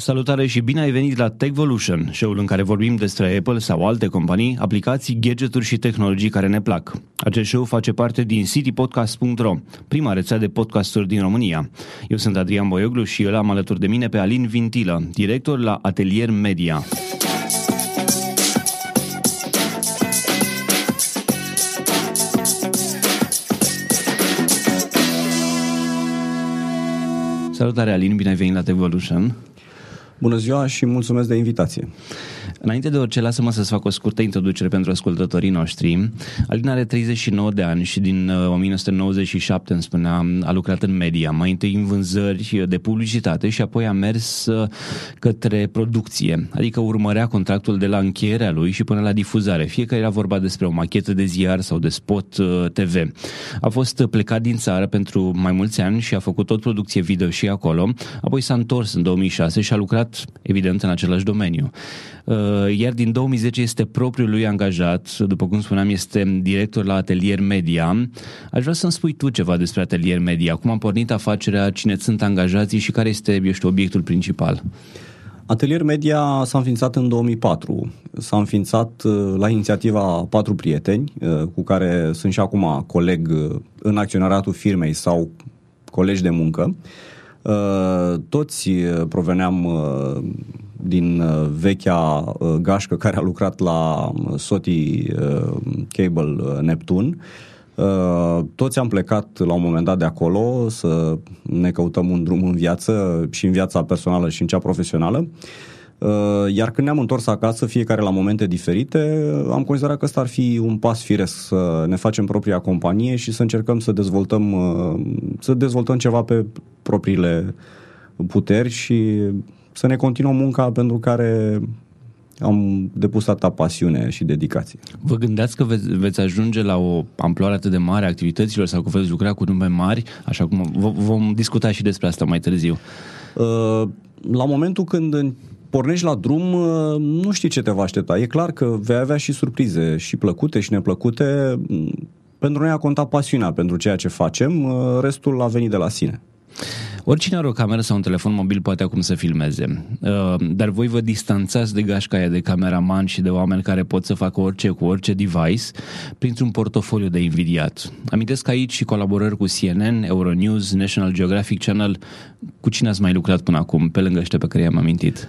Salutare și bine ai venit la Techvolution, show-ul în care vorbim despre Apple sau alte companii, aplicații, gadgeturi și tehnologii care ne plac. Acest show face parte din citypodcast.ro, prima rețea de podcasturi din România. Eu sunt Adrian Boioglu și îl am alături de mine pe Alin Vintilă, director la Atelier Media. Salutare Alin, bine ai venit la Techvolution. Bună ziua și mulțumesc de invitație. Înainte de orice, lasă-mă să-ți fac o scurtă introducere pentru ascultătorii noștri. Alina are 39 de ani și din 1997, uh, îmi spunea, a lucrat în media, mai întâi în vânzări de publicitate și apoi a mers uh, către producție, adică urmărea contractul de la încheierea lui și până la difuzare, fie că era vorba despre o machetă de ziar sau de spot uh, TV. A fost plecat din țară pentru mai mulți ani și a făcut tot producție video și acolo, apoi s-a întors în 2006 și a lucrat, evident, în același domeniu. Uh, iar din 2010 este propriul lui angajat, după cum spuneam, este director la Atelier Media. Aș vrea să-mi spui tu ceva despre Atelier Media, cum a pornit afacerea, cine sunt angajații și care este, eu știu, obiectul principal. Atelier Media s-a înființat în 2004. S-a înființat uh, la inițiativa patru prieteni, uh, cu care sunt și acum coleg în acționaratul firmei sau colegi de muncă. Toți proveneam din uh, vechea uh, gașcă care a lucrat la uh, Soti Cable Neptun. Toți am plecat la un moment dat de acolo să ne căutăm un drum în viață și în viața personală și în cea profesională. Iar când ne-am întors acasă, fiecare la momente diferite, am considerat că ăsta ar fi un pas firesc să ne facem propria companie și să încercăm să dezvoltăm, să dezvoltăm ceva pe propriile puteri și să ne continuăm munca pentru care am depus atâta pasiune și dedicație. Vă gândeați că veți, veți ajunge la o amploare atât de mare a activităților sau că veți lucra cu nume mari, așa cum vom discuta și despre asta mai târziu? Uh, la momentul când pornești la drum, uh, nu știi ce te va aștepta. E clar că vei avea și surprize, și plăcute și neplăcute. Pentru noi a contat pasiunea pentru ceea ce facem, uh, restul a venit de la sine. Oricine are o cameră sau un telefon mobil poate acum să filmeze, uh, dar voi vă distanțați de gașca aia de cameraman și de oameni care pot să facă orice cu orice device printr-un portofoliu de invidiat. Amintesc aici și colaborări cu CNN, Euronews, National Geographic Channel. Cu cine ați mai lucrat până acum, pe lângă ăștia pe care i-am amintit?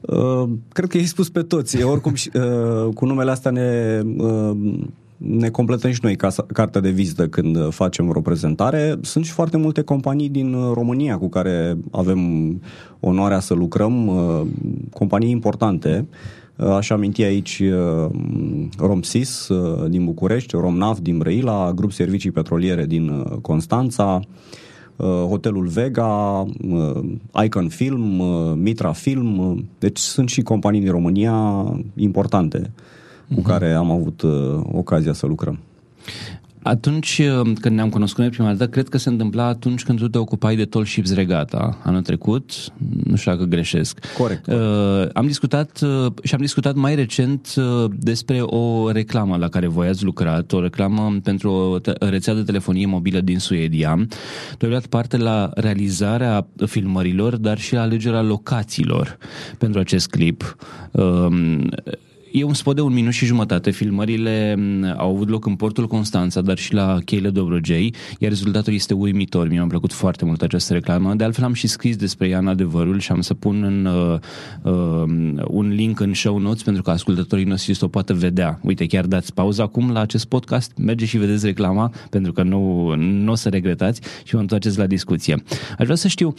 Uh, cred că i-ai spus pe toți. Eu, oricum, uh, cu numele astea ne uh, ne completăm și noi casa, cartea de vizită când facem o prezentare. Sunt și foarte multe companii din România cu care avem onoarea să lucrăm, uh, companii importante. Uh, aș aminti aici uh, Romsis din București, Romnav din Brăila, Grup Servicii Petroliere din Constanța, Hotelul Vega, Icon Film, Mitra Film, deci sunt și companii din România importante cu uh-huh. care am avut uh, ocazia să lucrăm. Atunci uh, când ne-am cunoscut noi prima dată, cred că se întâmpla atunci când tu te ocupai de Tall Ships Regata, anul trecut, nu știu dacă greșesc. Corect. corect. Uh, am discutat uh, și am discutat mai recent uh, despre o reclamă la care voi ați lucrat, o reclamă pentru o te- rețea de telefonie mobilă din Suedia. Tu ai luat parte la realizarea filmărilor, dar și la alegerea locațiilor pentru acest clip. Uh, E un spot de un minut și jumătate. Filmările mm, au avut loc în portul Constanța, dar și la cheile Dobrogei, iar rezultatul este uimitor. Mi-a plăcut foarte mult această reclamă. De altfel am și scris despre ea în adevărul și am să pun în, uh, uh, un link în show notes pentru că ascultătorii noștri să o poată vedea. Uite, chiar dați pauză acum la acest podcast, merge și vedeți reclama, pentru că nu, nu o să regretați și vă întoarceți la discuție. Aș vrea să știu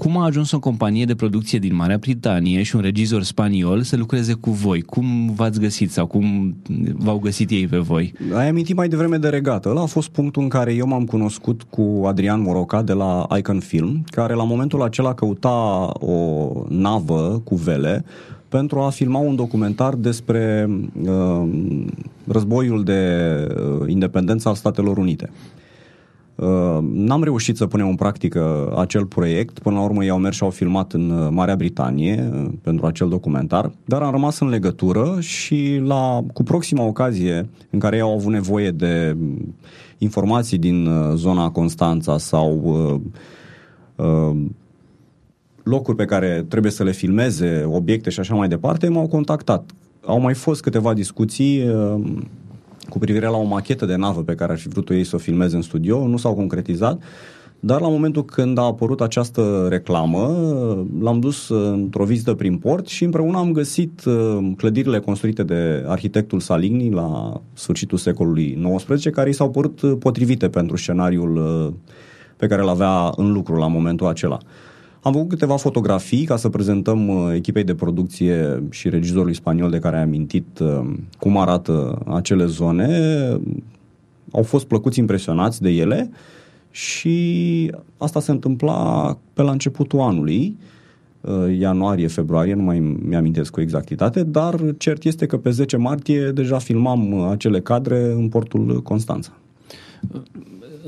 cum a ajuns o companie de producție din Marea Britanie și un regizor spaniol să lucreze cu voi? Cum v-ați găsit sau cum v-au găsit ei pe voi? Ai amintit mai devreme de regată. Ăla a fost punctul în care eu m-am cunoscut cu Adrian Moroca de la Icon Film, care la momentul acela căuta o navă cu vele pentru a filma un documentar despre uh, războiul de uh, independență al Statelor Unite. Uh, n-am reușit să punem în practică acel proiect. Până la urmă ei au mers și au filmat în uh, Marea Britanie uh, pentru acel documentar, dar am rămas în legătură și la, cu proxima ocazie în care ei au avut nevoie de informații din zona Constanța sau uh, uh, locuri pe care trebuie să le filmeze, obiecte și așa mai departe, m-au contactat. Au mai fost câteva discuții uh, cu privire la o machetă de navă pe care ar fi vrut ei să o filmeze în studio, nu s-au concretizat, dar la momentul când a apărut această reclamă, l-am dus într-o vizită prin port și împreună am găsit uh, clădirile construite de arhitectul Saligny la sfârșitul secolului XIX, care i s-au părut uh, potrivite pentru scenariul uh, pe care îl avea în lucru la momentul acela. Am făcut câteva fotografii ca să prezentăm echipei de producție și regizorului spaniol de care am amintit cum arată acele zone. Au fost plăcuți impresionați de ele și asta se întâmpla pe la începutul anului, uh, ianuarie, februarie, nu mai mi-amintesc cu exactitate, dar cert este că pe 10 martie deja filmam acele cadre în portul Constanța.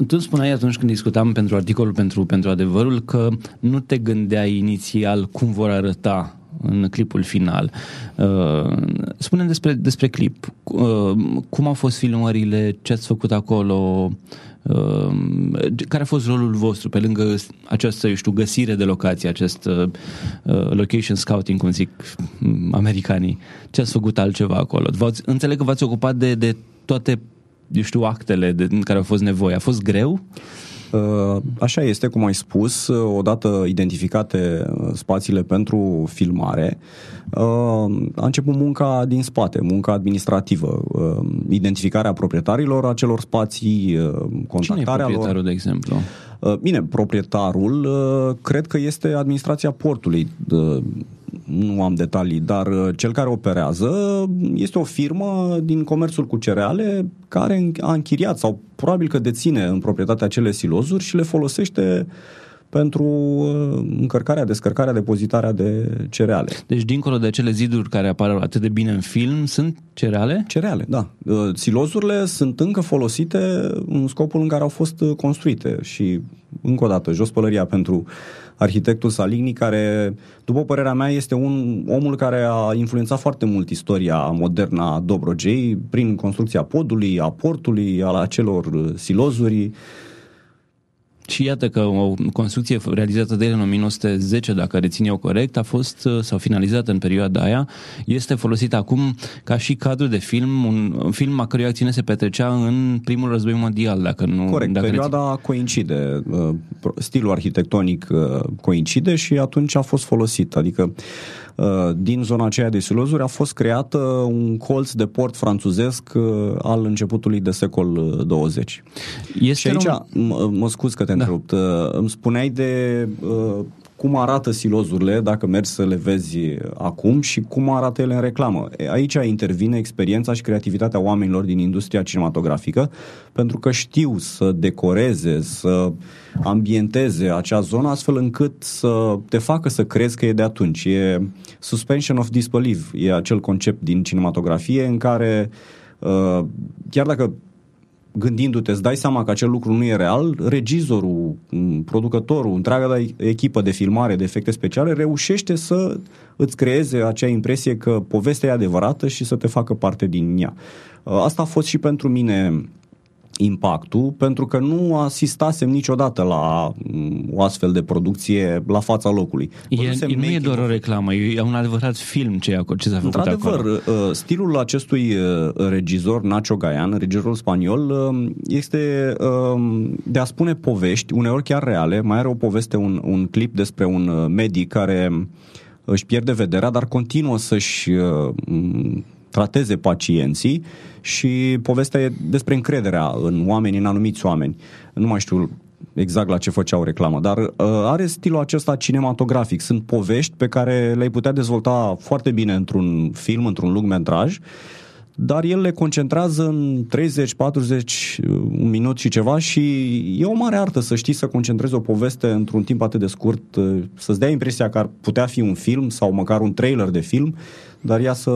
Tu spuneai atunci când discutam pentru articolul pentru, pentru adevărul că nu te gândeai inițial cum vor arăta în clipul final. Uh, spune despre, despre clip. Uh, cum au fost filmările? Ce ați făcut acolo? Ehm, care a fost rolul vostru pe lângă această, eu știu, găsire de locație, acest uh, uh, location scouting, cum zic mm, americanii? Ce ați făcut altceva acolo? V-ați, înțeleg că v-ați ocupat de, de toate, eu știu, actele de, în care au fost nevoie. A fost greu? Uh, Uh, așa este, cum ai spus, uh, odată identificate uh, spațiile pentru filmare, a început munca din spate, munca administrativă, identificarea proprietarilor acelor spații, contactarea Cine e proprietarul, lor. de exemplu? Bine, proprietarul cred că este administrația portului nu am detalii, dar uh, cel care operează este o firmă din comerțul cu cereale care a închiriat sau probabil că deține în proprietate acele silozuri și le folosește pentru uh, încărcarea, descărcarea, depozitarea de cereale. Deci, dincolo de cele ziduri care apar atât de bine în film, sunt cereale? Cereale, da. Uh, silozurile sunt încă folosite în scopul în care au fost construite și, încă o dată, jos pălăria pentru arhitectul Saligny, care, după părerea mea, este un omul care a influențat foarte mult istoria modernă a Dobrogei prin construcția podului, a portului, al acelor silozuri, și iată că o construcție realizată de el în 1910, dacă rețin eu corect, a fost uh, sau finalizată în perioada aia, este folosită acum ca și cadru de film, un film a cărui acțiune se petrecea în primul război mondial, dacă nu... Corect, dacă perioada rețin... coincide, uh, stilul arhitectonic uh, coincide și atunci a fost folosit, adică Uh, din zona aceea de silozuri a fost creată un colț de port franțuzesc uh, al începutului de secol 20. Uh, este și aici, un... mă scuz că te da. întrerupt, îmi spuneai de cum arată silozurile dacă mergi să le vezi acum și cum arată ele în reclamă. Aici intervine experiența și creativitatea oamenilor din industria cinematografică pentru că știu să decoreze, să ambienteze acea zonă astfel încât să te facă să crezi că e de atunci. E suspension of disbelief, e acel concept din cinematografie în care uh, chiar dacă gândindu-te, îți dai seama că acel lucru nu e real, regizorul, producătorul, întreaga echipă de filmare, de efecte speciale, reușește să îți creeze acea impresie că povestea e adevărată și să te facă parte din ea. Uh, asta a fost și pentru mine impactul, pentru că nu asistasem niciodată la mm, o astfel de producție la fața locului. E, nu e doar o reclamă, e un adevărat film ce, ce s-a făcut Într-adevăr, acolo. Uh, stilul acestui uh, regizor, Nacho Gaian, regizorul spaniol, uh, este um, de a spune povești, uneori chiar reale. Mai are o poveste, un, un clip despre un medic care își pierde vederea, dar continuă să-și trateze pacienții și povestea e despre încrederea în oameni, în anumiți oameni. Nu mai știu exact la ce făceau reclamă, dar uh, are stilul acesta cinematografic. Sunt povești pe care le-ai putea dezvolta foarte bine într-un film, într-un lung metraj, dar el le concentrează în 30, 40, un minut și ceva și e o mare artă să știi să concentrezi o poveste într-un timp atât de scurt, uh, să-ți dea impresia că ar putea fi un film sau măcar un trailer de film dar ea să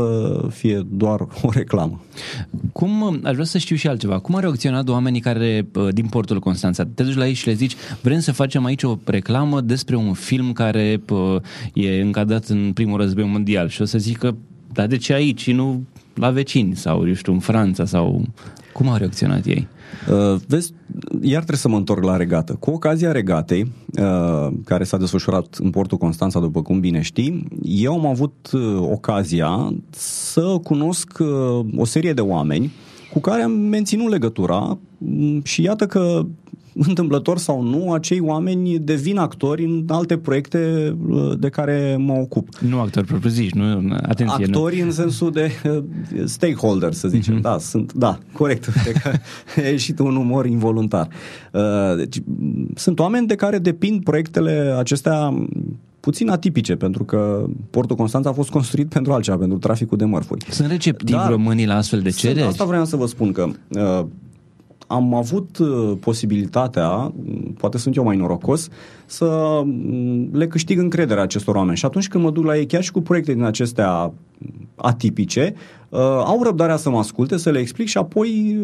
fie doar o reclamă. Cum, aș vrea să știu și altceva, cum au reacționat oamenii care din portul Constanța? Te duci la ei și le zici, vrem să facem aici o reclamă despre un film care e încadrat în primul război mondial și o să zică, dar de ce aici? Nu la vecini sau, eu știu, în Franța sau... Cum au reacționat ei? Uh, vezi, iar trebuie să mă întorc la regată. Cu ocazia regatei, uh, care s-a desfășurat în portul Constanța, după cum bine știi, eu am avut uh, ocazia să cunosc uh, o serie de oameni cu care am menținut legătura mm, și iată că întâmplător sau nu, acei oameni devin actori în alte proiecte uh, de care mă ocup. Nu actori propriu-ziși, nu, atenție. Actori nu. în sensul de uh, stakeholder, să zicem. Uh-huh. Da, sunt, da, corect. a ieșit un umor involuntar. Uh, deci, sunt oameni de care depind proiectele acestea puțin atipice, pentru că portul Constanța a fost construit pentru altceva, pentru traficul de mărfuri. Sunt receptivi Dar, românii la astfel de cereri? Asta vreau să vă spun că uh, am avut uh, posibilitatea, poate sunt eu mai norocos, să mm, le câștig încrederea acestor oameni. Și atunci când mă duc la ei, chiar și cu proiecte din acestea atipice, uh, au răbdarea să mă asculte, să le explic și apoi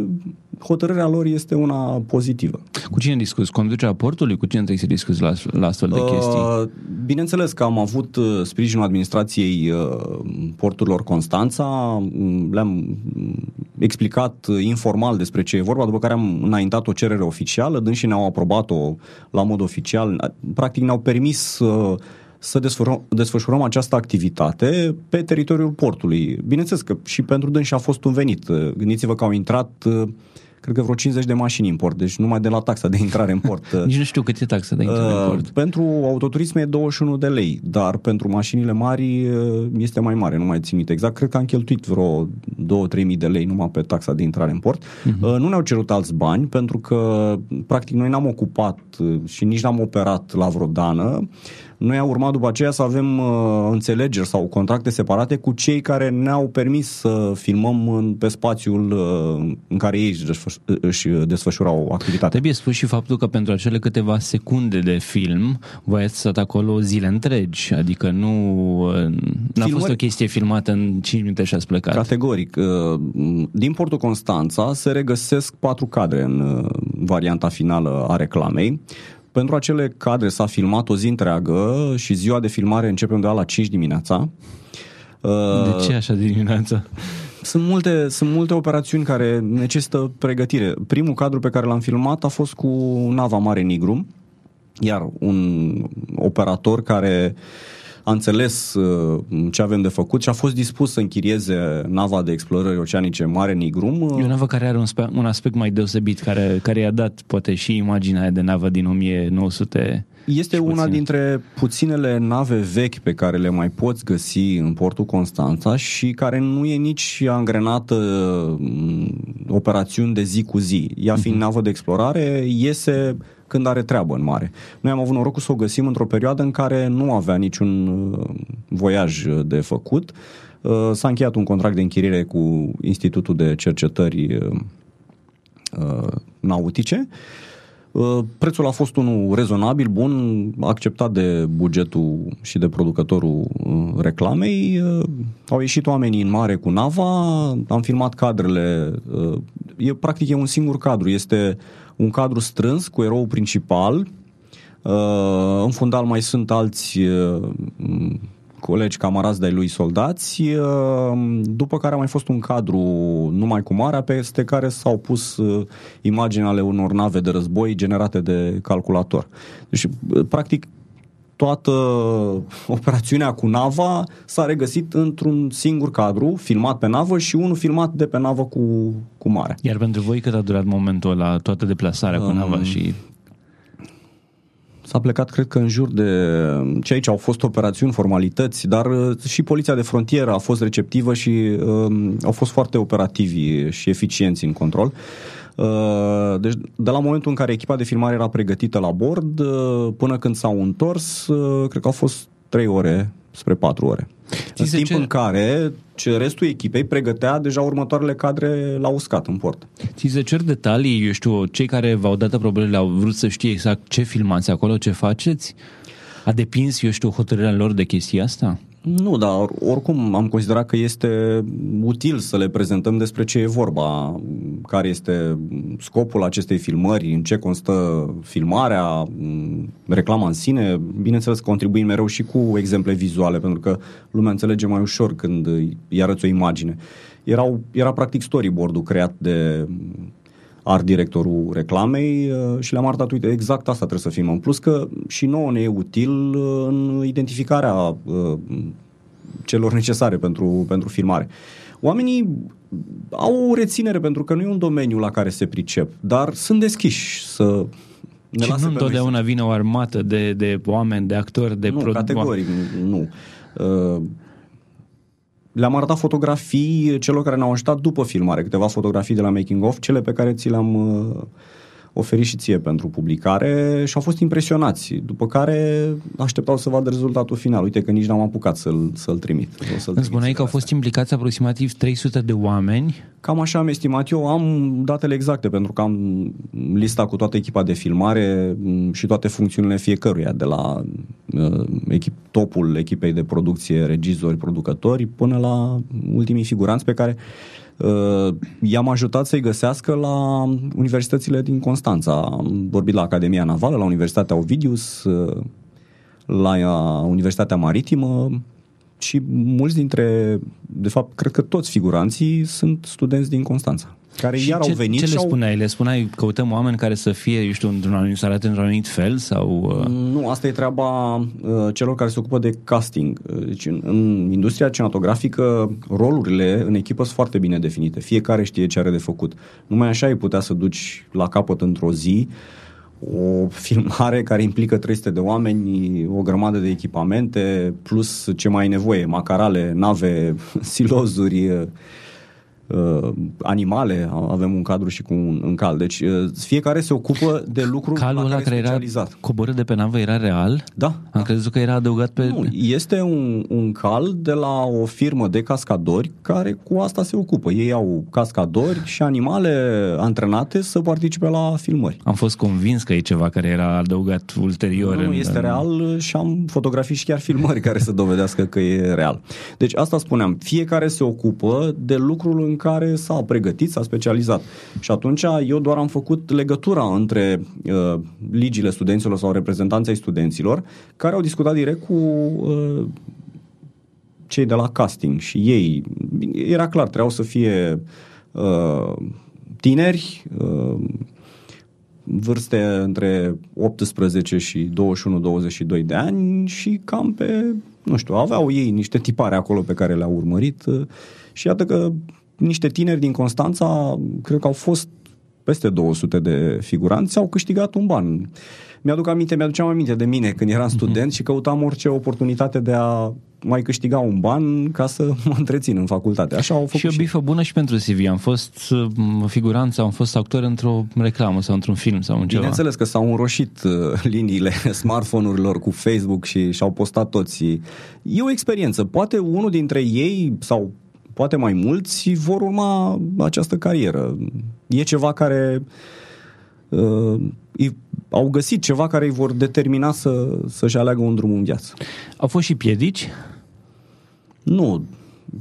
hotărârea lor este una pozitivă. Cu cine discuți? Conducerea portului? Cu cine trebuie să discuți la, la astfel de chestii? Uh, bineînțeles că am avut uh, sprijinul administrației uh, porturilor Constanța, mm, le-am mm, explicat uh, informal despre ce e vorba, după care am înaintat o cerere oficială, dânsii ne-au aprobat-o la mod oficial, practic ne-au permis uh, să desfășurăm, desfășurăm această activitate pe teritoriul portului. Bineînțeles că și pentru dânsi a fost un venit. Gândiți-vă că au intrat cred că vreo 50 de mașini în port, deci numai de la taxa de intrare în port. Nici nu știu cât e taxa de intrare uh, în port. Pentru autoturisme e 21 de lei, dar pentru mașinile mari uh, este mai mare, nu mai țin minte exact. Cred că am cheltuit vreo 2-3 mii de lei numai pe taxa de intrare în port. Uh-huh. Uh, nu ne-au cerut alți bani, pentru că practic noi n-am ocupat uh, și nici n-am operat la vreo dană. Noi a urmat după aceea să avem uh, înțelegeri sau contracte separate cu cei care ne-au permis să filmăm în, pe spațiul uh, în care ei își, desfăș- își desfășurau activitatea. Trebuie spus și faptul că pentru acele câteva secunde de film voi ați stat acolo zile întregi, adică nu uh, n-a Filmări... fost o chestie filmată în 5 minute și ați plecat. Categoric. Uh, din Portul Constanța se regăsesc patru cadre în uh, varianta finală a reclamei. Pentru acele cadre s-a filmat o zi întreagă și ziua de filmare începe undeva la 5 dimineața. De ce așa dimineața? Sunt multe, sunt multe operațiuni care necesită pregătire. Primul cadru pe care l-am filmat a fost cu nava Mare Nigru, iar un operator care uh, a înțeles uh, ce avem de făcut și a fost dispus să închirieze nava de explorări oceanice Mare Nigrum. E o navă care are un, spe- un aspect mai deosebit, care, care i-a dat poate și imaginea de navă din 1900 este una puține. dintre puținele nave vechi pe care le mai poți găsi în portul Constanța și care nu e nici angrenată mm, operațiuni de zi cu zi. Ea fiind uh-huh. navă de explorare, iese când are treabă în mare. Noi am avut norocul să o găsim într-o perioadă în care nu avea niciun uh, voiaj de făcut. Uh, s-a încheiat un contract de închiriere cu Institutul de Cercetări uh, Nautice. Prețul a fost unul rezonabil, bun, acceptat de bugetul și de producătorul reclamei. Au ieșit oamenii în mare cu nava, am filmat cadrele. E, practic e un singur cadru, este un cadru strâns cu eroul principal. Uh, în fundal mai sunt alți uh, colegi, camarazi de lui soldați, uh, după care a mai fost un cadru numai cu marea, peste care s-au pus imagini ale unor nave de război generate de calculator. Deci, practic, toată operațiunea cu nava s-a regăsit într-un singur cadru, filmat pe navă și unul filmat de pe navă cu, cu mare. Iar pentru voi cât a durat momentul la toată deplasarea um, cu nava și S-a plecat, cred că, în jur de... Ce aici au fost operațiuni, formalități, dar uh, și poliția de frontieră a fost receptivă și um, au fost foarte operativi și eficienți în control. Uh, Uh, deci, de la momentul în care echipa de filmare era pregătită la bord, uh, până când s-au întors, uh, cred că au fost 3 ore spre 4 ore. Ți în timp cer... în care ce restul echipei pregătea deja următoarele cadre la uscat în port. Ți se cer detalii, eu știu, cei care v-au dat problemele au vrut să știe exact ce filmați acolo, ce faceți? A depins, eu știu, hotărârea lor de chestia asta? Nu, dar oricum am considerat că este util să le prezentăm despre ce e vorba, care este scopul acestei filmări, în ce constă filmarea, reclama în sine. Bineînțeles, contribuim mereu și cu exemple vizuale, pentru că lumea înțelege mai ușor când îi arăți o imagine. Erau, era practic storyboard-ul creat de art directorul reclamei uh, și le-am arătat, uite, exact asta trebuie să filmăm. Plus că și nouă ne e util uh, în identificarea uh, celor necesare pentru, pentru filmare. Oamenii au o reținere pentru că nu e un domeniu la care se pricep, dar sunt deschiși să ne și nu întotdeauna să... vine o armată de, de oameni, de actori, de... Nu, produ- categoric, nu. Uh, le-am arătat fotografii celor care ne-au ajutat după filmare, câteva fotografii de la Making of, cele pe care ți le-am uh, oferit și ție pentru publicare și au fost impresionați, după care așteptau să vadă rezultatul final. Uite că nici n-am apucat să-l, să-l trimit. Să-l Îmi spuneai că au fost implicați aproximativ 300 de oameni? Cam așa am estimat eu. Am datele exacte pentru că am lista cu toată echipa de filmare mm, și toate funcțiunile fiecăruia, de la uh, echip, topul echipei de producție, regizori, producători, până la ultimii figuranți pe care Uh, i-am ajutat să-i găsească la universitățile din Constanța. Am vorbit la Academia Navală, la Universitatea Ovidius, uh, la Universitatea Maritimă și mulți dintre, de fapt, cred că toți figuranții sunt studenți din Constanța care și iar ce, au venit ce și le au... spuneai? Le spuneai căutăm oameni care să fie, eu știu, într-un anumit, să arate într-un anumit fel? sau? Uh? Nu, asta e treaba uh, celor care se ocupă de casting. Uh, deci în, în industria cinematografică rolurile în echipă sunt foarte bine definite. Fiecare știe ce are de făcut. Numai așa ai putea să duci la capăt într-o zi o filmare care implică 300 de oameni, o grămadă de echipamente, plus ce mai ai nevoie, macarale, nave, silozuri, uh, animale, avem un cadru și cu un, un cal. Deci uh, fiecare se ocupă de lucruri Calul la care, care era coborât de pe navă era real? Da. Am da. crezut că era adăugat pe... Nu, este un, un cal de la o firmă de cascadori care cu asta se ocupă. Ei au cascadori și animale antrenate să participe la filmări. Am fost convins că e ceva care era adăugat ulterior. Nu, în, este în... real și am fotografii și chiar filmări care să dovedească că e real. Deci asta spuneam, fiecare se ocupă de lucrul în care s-a pregătit, s-a specializat. Și atunci eu doar am făcut legătura între uh, ligile studenților sau reprezentanții studenților care au discutat direct cu uh, cei de la casting și ei, era clar, trebuiau să fie uh, tineri, uh, vârste între 18 și 21-22 de ani și cam pe, nu știu, aveau ei niște tipare acolo pe care le-au urmărit uh, și iată că niște tineri din Constanța, cred că au fost peste 200 de figuranți, au câștigat un ban. Mi-aduc aminte, mi-aduceam aminte de mine când eram student uh-huh. și căutam orice oportunitate de a mai câștiga un ban ca să mă întrețin în facultate. Așa au făcut și o bifă și... bună și pentru CV. Am fost figuranță, am fost actor într-o reclamă sau într-un film sau în ceva. Bineînțeles că s-au înroșit uh, liniile smartphone-urilor cu Facebook și și-au postat toți. E o experiență. Poate unul dintre ei sau poate mai mulți vor urma această carieră. E ceva care uh, au găsit ceva care îi vor determina să, să-și aleagă un drum în viață. Au fost și piedici? Nu,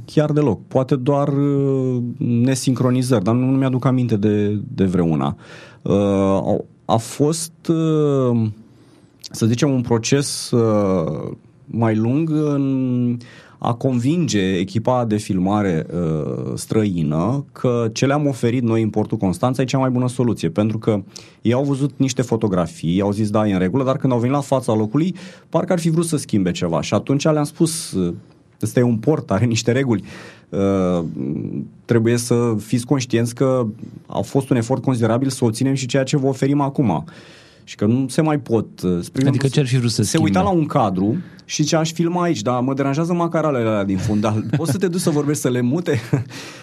chiar deloc. Poate doar uh, nesincronizări, dar nu, nu mi-aduc aminte de, de vreuna. Uh, a fost, uh, să zicem, un proces uh, mai lung în a convinge echipa de filmare uh, străină că ce le-am oferit noi în Portul Constanța e cea mai bună soluție, pentru că ei au văzut niște fotografii, au zis da, e în regulă, dar când au venit la fața locului, parcă ar fi vrut să schimbe ceva și atunci le-am spus, uh, ăsta e un port, are niște reguli, uh, trebuie să fiți conștienți că a fost un efort considerabil să obținem și ceea ce vă oferim acum și că nu se mai pot. Uh, spre adică ce ar fi vrut să Se schimbe? uita la un cadru și ce aș filma aici, dar mă deranjează macaralele alea din fundal. Poți să te duci să vorbești să le mute?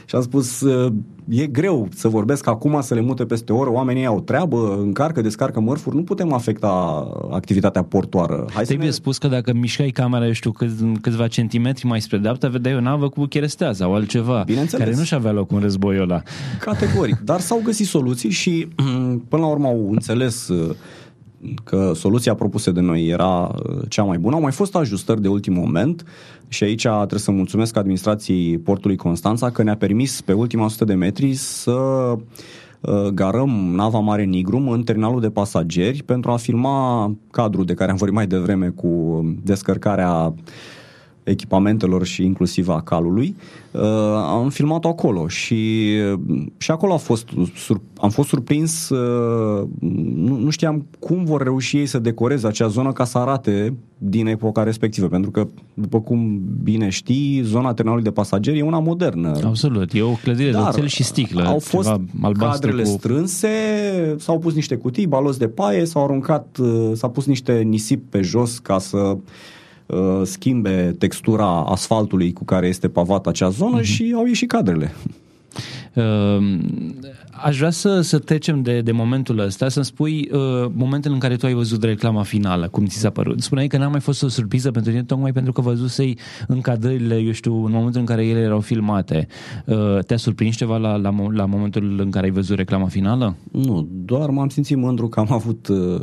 și am spus, uh, e greu să vorbesc acum, să le mute peste o oră, oamenii au treabă, încarcă, descarcă mărfuri, nu putem afecta activitatea portoară. Hai Trebuie ne... spus că dacă mișcai camera, eu știu, câți, câțiva centimetri mai spre dreapta, vedeai o navă cu cherestea sau altceva, care nu-și avea loc în războiul ăla. Categoric, dar s-au găsit soluții și până la urmă au înțeles uh, că soluția propusă de noi era cea mai bună. Au mai fost ajustări de ultim moment și aici trebuie să mulțumesc administrației portului Constanța că ne-a permis pe ultima 100 de metri să garăm nava Mare Nigrum în terminalul de pasageri pentru a filma cadrul de care am vorbit mai devreme cu descărcarea echipamentelor și inclusiv a calului. Uh, am filmat-o acolo și, și acolo a fost, sur, am fost surprins, uh, nu, nu știam cum vor reuși ei să decoreze acea zonă ca să arate din epoca respectivă, pentru că, după cum bine știi, zona terminalului de pasageri e una modernă. Absolut, e o clădire Dar de oțel și sticlă, au fost cadrele cu... strânse, s-au pus niște cutii, baloți de paie, s-au aruncat, uh, s-a pus niște nisip pe jos ca să Uh, schimbe textura asfaltului cu care este pavat acea zonă uh-huh. și au ieșit cadrele. Uh, aș vrea să, să trecem de, de momentul ăsta, să-mi spui uh, momentul în care tu ai văzut reclama finală, cum ți s-a părut. Spuneai că n-a mai fost o surpriză pentru tine, tocmai pentru că văzusei încadrările, eu știu, în momentul în care ele erau filmate. Uh, te-a surprins ceva la, la, la momentul în care ai văzut reclama finală? Nu, doar m-am simțit mândru că am avut uh,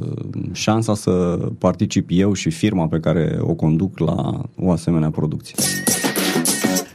șansa să particip eu și firma pe care o conduc la o asemenea producție.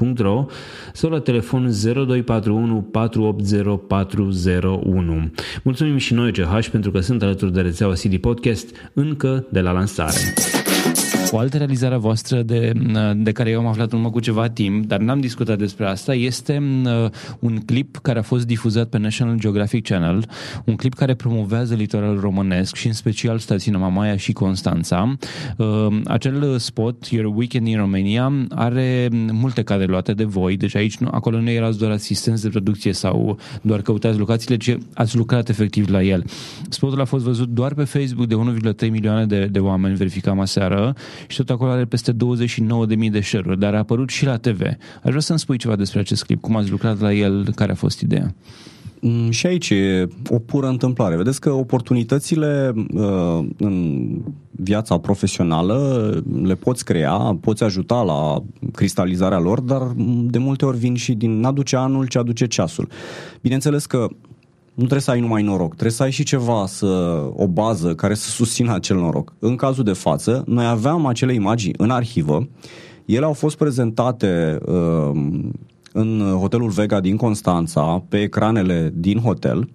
www.ch.ro sau la telefon 0241 480 401. Mulțumim și noi CH pentru că sunt alături de rețeaua CD Podcast încă de la lansare. O altă realizare a voastră de, de care eu am aflat în urmă cu ceva timp, dar n-am discutat despre asta, este uh, un clip care a fost difuzat pe National Geographic Channel, un clip care promovează litoralul românesc și în special stațiile Mamaia și Constanța. Uh, acel spot, Your Weekend in Romania, are multe cadre luate de voi, deci aici acolo nu erați doar asistenți de producție sau doar căutați locațiile, ci ați lucrat efectiv la el. Spotul a fost văzut doar pe Facebook de 1,3 milioane de, de oameni, verificam aseară, și tot acolo are peste 29.000 de share dar a apărut și la TV. Aș vrea să-mi spui ceva despre acest clip, cum ați lucrat la el, care a fost ideea? Mm, și aici e o pură întâmplare. Vedeți că oportunitățile uh, în viața profesională le poți crea, poți ajuta la cristalizarea lor, dar de multe ori vin și din n-aduce anul ce aduce ceasul. Bineînțeles că nu trebuie să ai numai noroc, trebuie să ai și ceva, să, o bază care să susțină acel noroc. În cazul de față, noi aveam acele imagini în arhivă, ele au fost prezentate uh, în hotelul Vega din Constanța, pe ecranele din hotel.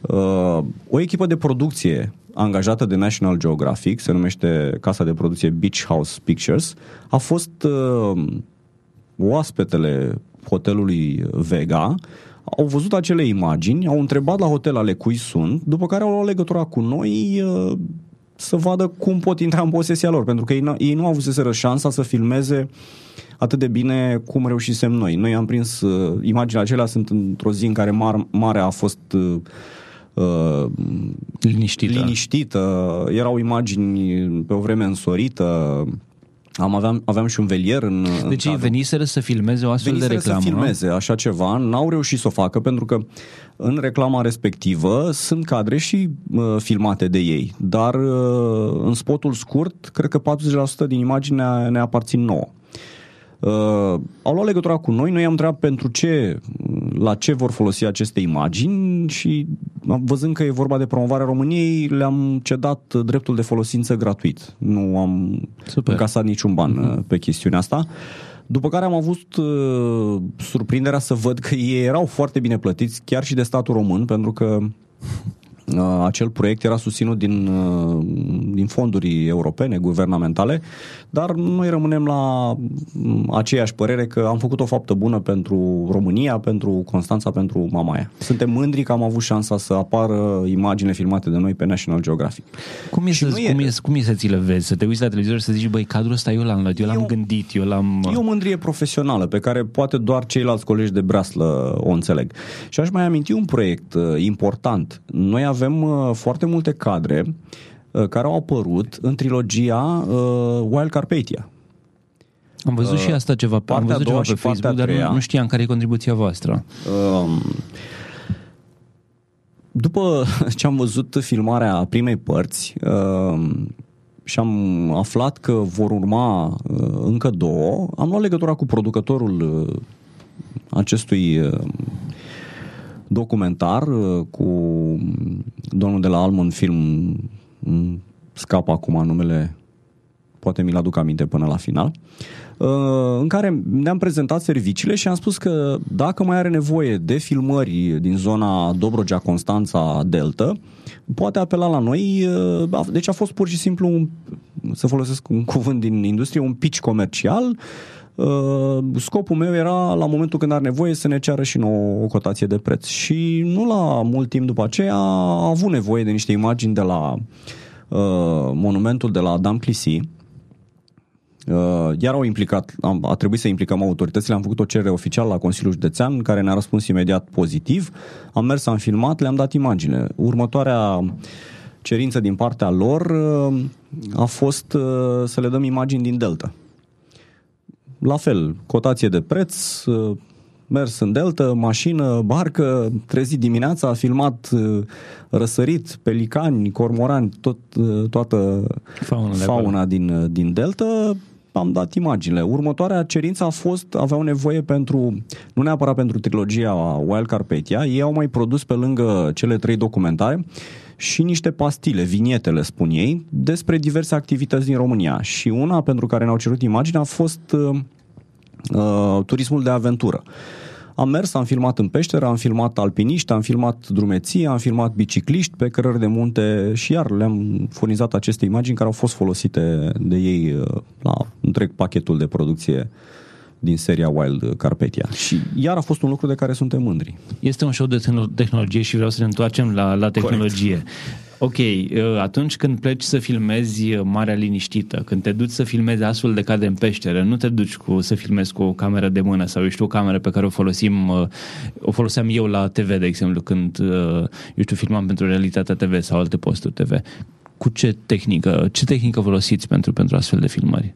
Uh, o echipă de producție angajată de National Geographic, se numește casa de producție Beach House Pictures, a fost uh, oaspetele hotelului Vega, au văzut acele imagini, au întrebat la hotel ale cui sunt, după care au luat legătura cu noi uh, să vadă cum pot intra în posesia lor, pentru că ei, n- ei nu au avut șansa să filmeze atât de bine cum reușisem noi. Noi am prins, uh, imaginile acelea sunt într-o zi în care mar, marea a fost uh, uh, liniștită. liniștită, erau imagini pe o vreme însorită, Am aveam, aveam și un velier în... Deci ei veniseră să filmeze o astfel veniseră de reclamă, să filmeze nu? așa ceva, n-au reușit să o facă pentru că în reclama respectivă sunt cadre și uh, filmate de ei, dar uh, în spotul scurt, cred că 40% din imagine ne aparțin nouă. Uh, au luat legătura cu noi, noi am întrebat pentru ce, la ce vor folosi aceste imagini și văzând că e vorba de promovarea României, le-am cedat dreptul de folosință gratuit. Nu am Super. încasat niciun ban uh-huh. pe chestiunea asta. După care am avut uh, surprinderea să văd că ei erau foarte bine plătiți, chiar și de statul român, pentru că Uh, acel proiect era susținut din, uh, din fonduri europene, guvernamentale, dar noi rămânem la mm, aceeași părere că am făcut o faptă bună pentru România, pentru Constanța, pentru Mamaia. Suntem mândri că am avut șansa să apară imagine filmate de noi pe National Geographic. Cum e, să, cum, e, cum e să ți le vezi? Să te uiți la televizor și să zici, băi, cadrul ăsta eu l-am luat, eu l-am eu, gândit, eu l-am... E o mândrie profesională pe care poate doar ceilalți colegi de breaslă o înțeleg. Și aș mai aminti un proiect uh, important. Noi avem uh, foarte multe cadre uh, care au apărut în trilogia uh, Wild Carpathia. Am văzut uh, și asta ceva, am văzut ceva pe Facebook, dar nu, nu știam care e contribuția voastră. Uh, după ce am văzut filmarea primei părți uh, și am aflat că vor urma uh, încă două, am luat legătura cu producătorul uh, acestui uh, documentar uh, cu domnul de la Almond Film, scapă acum numele, poate mi-l aduc aminte până la final, uh, în care ne-am prezentat serviciile și am spus că dacă mai are nevoie de filmări din zona Dobrogea, Constanța, Delta, poate apela la noi. Uh, deci a fost pur și simplu, un, să folosesc un cuvânt din industrie, un pitch comercial Uh, scopul meu era, la momentul când are nevoie, să ne ceară și nouă o cotație de preț. Și nu la mult timp după aceea a avut nevoie de niște imagini de la uh, monumentul de la Dam Clisi, Uh, iar au implicat, am, a trebuit să implicăm autoritățile, am făcut o cerere oficială la Consiliul Județean, care ne-a răspuns imediat pozitiv. Am mers, am filmat, le-am dat imagine. Următoarea cerință din partea lor uh, a fost uh, să le dăm imagini din Delta la fel, cotație de preț, uh, mers în delta, mașină, barcă, trezit dimineața, a filmat uh, răsărit, pelicani, cormorani, tot, uh, toată fauna, fauna din, din delta, am dat imaginile. Următoarea cerință a fost, aveau nevoie pentru, nu neapărat pentru trilogia Wild Carpathia, ei au mai produs pe lângă cele trei documentare și niște pastile, vinietele, spun ei, despre diverse activități din România. Și una pentru care ne-au cerut imagine a fost uh, uh, turismul de aventură. Am mers, am filmat în peșteră, am filmat alpiniști, am filmat drumeții, am filmat bicicliști pe cărări de munte și iar le-am furnizat aceste imagini care au fost folosite de ei uh, la întreg pachetul de producție din seria Wild Carpetia. Și iar a fost un lucru de care suntem mândri. Este un show de tehnologie și vreau să ne întoarcem la, la tehnologie. Corect. Ok, uh, atunci când pleci să filmezi Marea Liniștită, când te duci să filmezi astfel de cadre în peșteră, nu te duci cu să filmezi cu o cameră de mână sau, eu știu, o cameră pe care o folosim, uh, o foloseam eu la TV, de exemplu, când, uh, eu știu, filmam pentru Realitatea TV sau alte posturi TV. Cu ce tehnică, ce tehnică folosiți pentru, pentru astfel de filmări?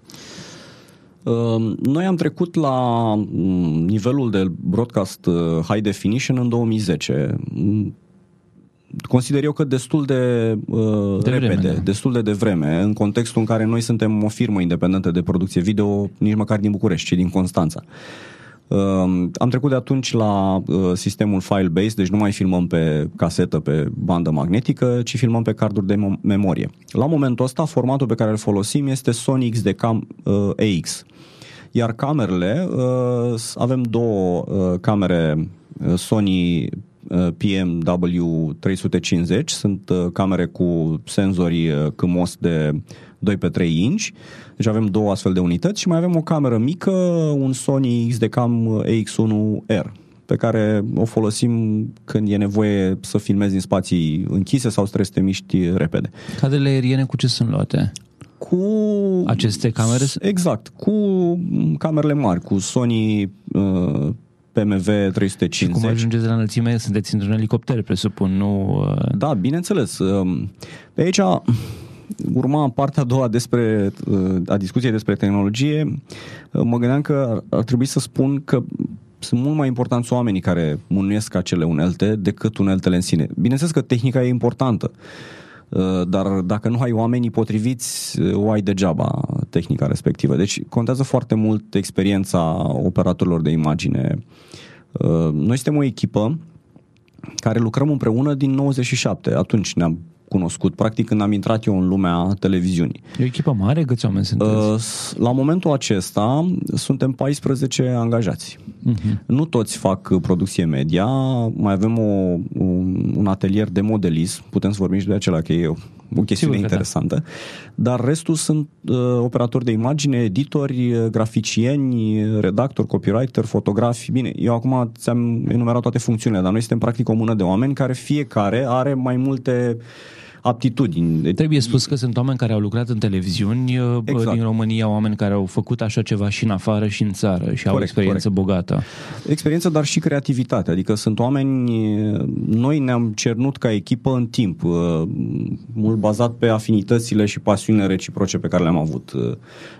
Noi am trecut la mm, nivelul de broadcast high definition în 2010 consider eu că destul de, uh, de repede, vreme, da. destul de devreme, în contextul în care noi suntem o firmă independentă de producție video, nici măcar din București, ci din Constanța. Uh, am trecut de atunci la uh, sistemul file-based, deci nu mai filmăm pe casetă, pe bandă magnetică, ci filmăm pe carduri de memorie. La momentul ăsta, formatul pe care îl folosim este Sony XDCAM uh, AX. Iar camerele, uh, avem două uh, camere uh, Sony Uh, PMW350, sunt uh, camere cu senzori uh, CMOS de 2 pe 3 inch, deci avem două astfel de unități și mai avem o cameră mică, un Sony XDCAM AX1R pe care o folosim când e nevoie să filmezi în spații închise sau să trebuie să te miști repede. Cadrele aeriene cu ce sunt luate? Cu... Aceste camere? Exact, cu camerele mari, cu Sony uh, PMV 350. Și cum ajungeți la înălțime? Sunteți într-un elicopter, presupun, nu... Uh, da, bineînțeles. Um, pe aici urma partea a doua despre, a discuției despre tehnologie, mă gândeam că ar trebui să spun că sunt mult mai importanți oamenii care mânuiesc acele unelte decât uneltele în sine. Bineînțeles că tehnica e importantă, dar dacă nu ai oamenii potriviți, o ai degeaba tehnica respectivă. Deci contează foarte mult experiența operatorilor de imagine. Noi suntem o echipă care lucrăm împreună din 97. Atunci ne-am cunoscut, practic când am intrat eu în lumea televiziunii. E o echipă mare? Câți oameni sunteți? Uh, la momentul acesta suntem 14 angajați. Uh-huh. Nu toți fac producție media, mai avem o, un, un atelier de modelism, putem să vorbim și de acela că e o chestiune Sigur da. interesantă, da. dar restul sunt uh, operatori de imagine, editori, uh, graficieni, redactori, copywriter, fotografi. Bine, eu acum ți-am enumerat toate funcțiunile, dar noi suntem practic o mână de oameni care fiecare are mai multe uh, aptitudini. Trebuie spus că sunt oameni care au lucrat în televiziuni uh, exact. din România, oameni care au făcut așa ceva și în afară și în țară și corect, au experiență corect. bogată. Experiență, dar și creativitate. Adică sunt oameni, noi ne-am cernut ca echipă în timp, uh, mult bazat pe afinitățile și pasiunile reciproce pe care le-am avut. Uh,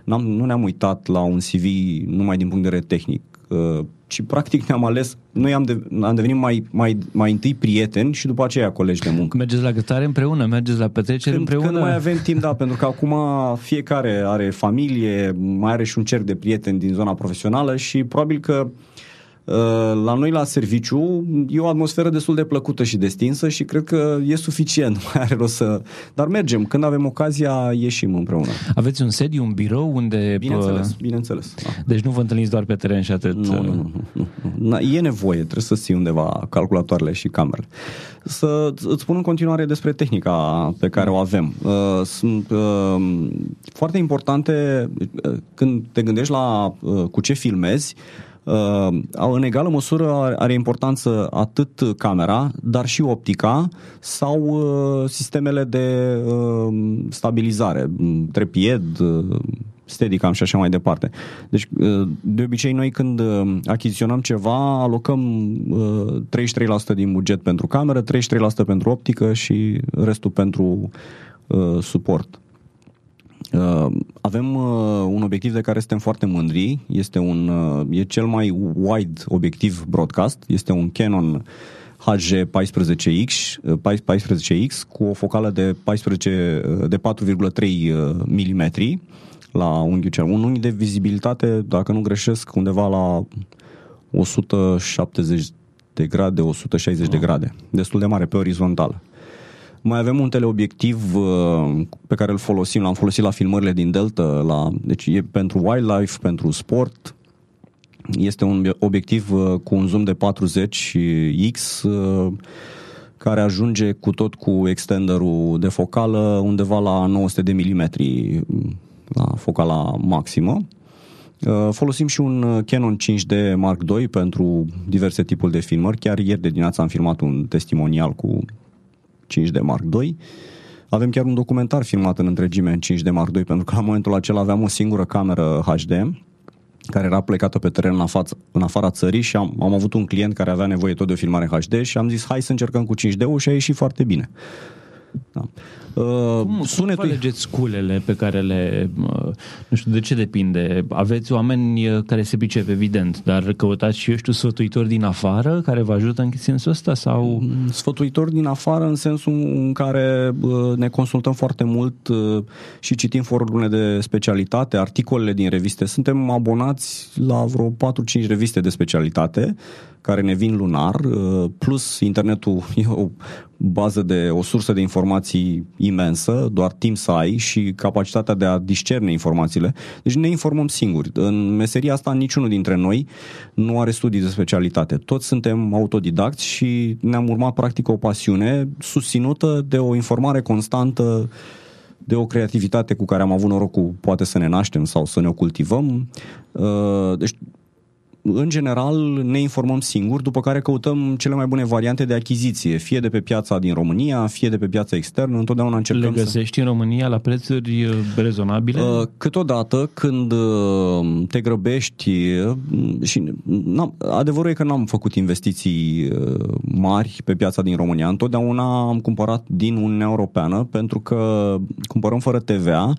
n-am, nu ne-am uitat la un CV numai din punct de vedere tehnic ci practic ne-am ales, noi am, de, am devenit mai, mai, mai întâi prieteni și după aceea colegi de muncă. Mergeți la gătare împreună, mergeți la petrecere când, împreună? Când mai avem timp, da, pentru că acum fiecare are familie, mai are și un cerc de prieteni din zona profesională și probabil că Uh, la noi la serviciu e o atmosferă destul de plăcută și destinsă și cred că e suficient, mai are rost să... Dar mergem, când avem ocazia, ieșim împreună. Aveți un sediu, un birou unde... Bineînțeles, pă... bineînțeles. Da. Deci nu vă întâlniți doar pe teren și atât? Nu, nu, nu. nu, nu. E nevoie, trebuie să ții undeva calculatoarele și camerele. Să îți spun în continuare despre tehnica pe care o avem. Uh, sunt uh, foarte importante când te gândești la cu ce filmezi, Uh, în egală măsură are importanță atât camera, dar și optica sau uh, sistemele de uh, stabilizare, trepied, uh, Steadicam și așa mai departe. Deci, uh, de obicei, noi când uh, achiziționăm ceva, alocăm 33% din buget pentru cameră, 33% pentru optică și restul pentru suport. Uh, avem uh, un obiectiv de care suntem foarte mândri, este un, uh, e cel mai wide obiectiv broadcast, este un Canon HG14X, 14X cu o focală de 14 de 4,3 mm la unghiul cel. Un unghi de vizibilitate, dacă nu greșesc, undeva la 170 de grade, 160 oh. de grade. Destul de mare pe orizontal. Mai avem un teleobiectiv uh, pe care îl folosim, l-am folosit la filmările din Delta, la, deci e pentru wildlife, pentru sport. Este un obiectiv uh, cu un zoom de 40x uh, care ajunge cu tot cu extenderul de focală undeva la 900 de milimetri la focala maximă. Folosim și un Canon 5D Mark II pentru diverse tipuri de filmări. Chiar ieri de dimineață am filmat un testimonial cu 5D Mark II. Avem chiar un documentar filmat în întregime în 5D Mark II, pentru că la momentul acela aveam o singură cameră HD care era plecată pe teren în, afață, în afara țării și am, am avut un client care avea nevoie tot de o filmare HD și am zis hai să încercăm cu 5D-ul și a ieșit foarte bine. Da. Uh, cum, sunetul... cum alegeți sculele pe care le... Uh, nu știu, de ce depinde? Aveți oameni uh, care se pricep, evident, dar căutați și, eu știu, sfătuitori din afară care vă ajută în sensul ăsta? sau? Mm, sfătuitori din afară în sensul în care uh, ne consultăm foarte mult uh, și citim forurile de specialitate, articolele din reviste. Suntem abonați la vreo 4-5 reviste de specialitate care ne vin lunar, uh, plus internetul e o bază de, o sursă de informații imensă, doar timp să ai și capacitatea de a discerne informațiile. Deci ne informăm singuri. În meseria asta niciunul dintre noi nu are studii de specialitate. Toți suntem autodidacți și ne-am urmat practic o pasiune susținută de o informare constantă de o creativitate cu care am avut norocul poate să ne naștem sau să ne o cultivăm. Uh, deci în general ne informăm singuri, după care căutăm cele mai bune variante de achiziție, fie de pe piața din România, fie de pe piața externă, întotdeauna încercăm Le găsești să... în România la prețuri uh, rezonabile? Uh, câteodată, când uh, te grăbești și adevărul e că n-am făcut investiții mari pe piața din România, întotdeauna am cumpărat din Uniunea Europeană pentru că cumpărăm fără TVA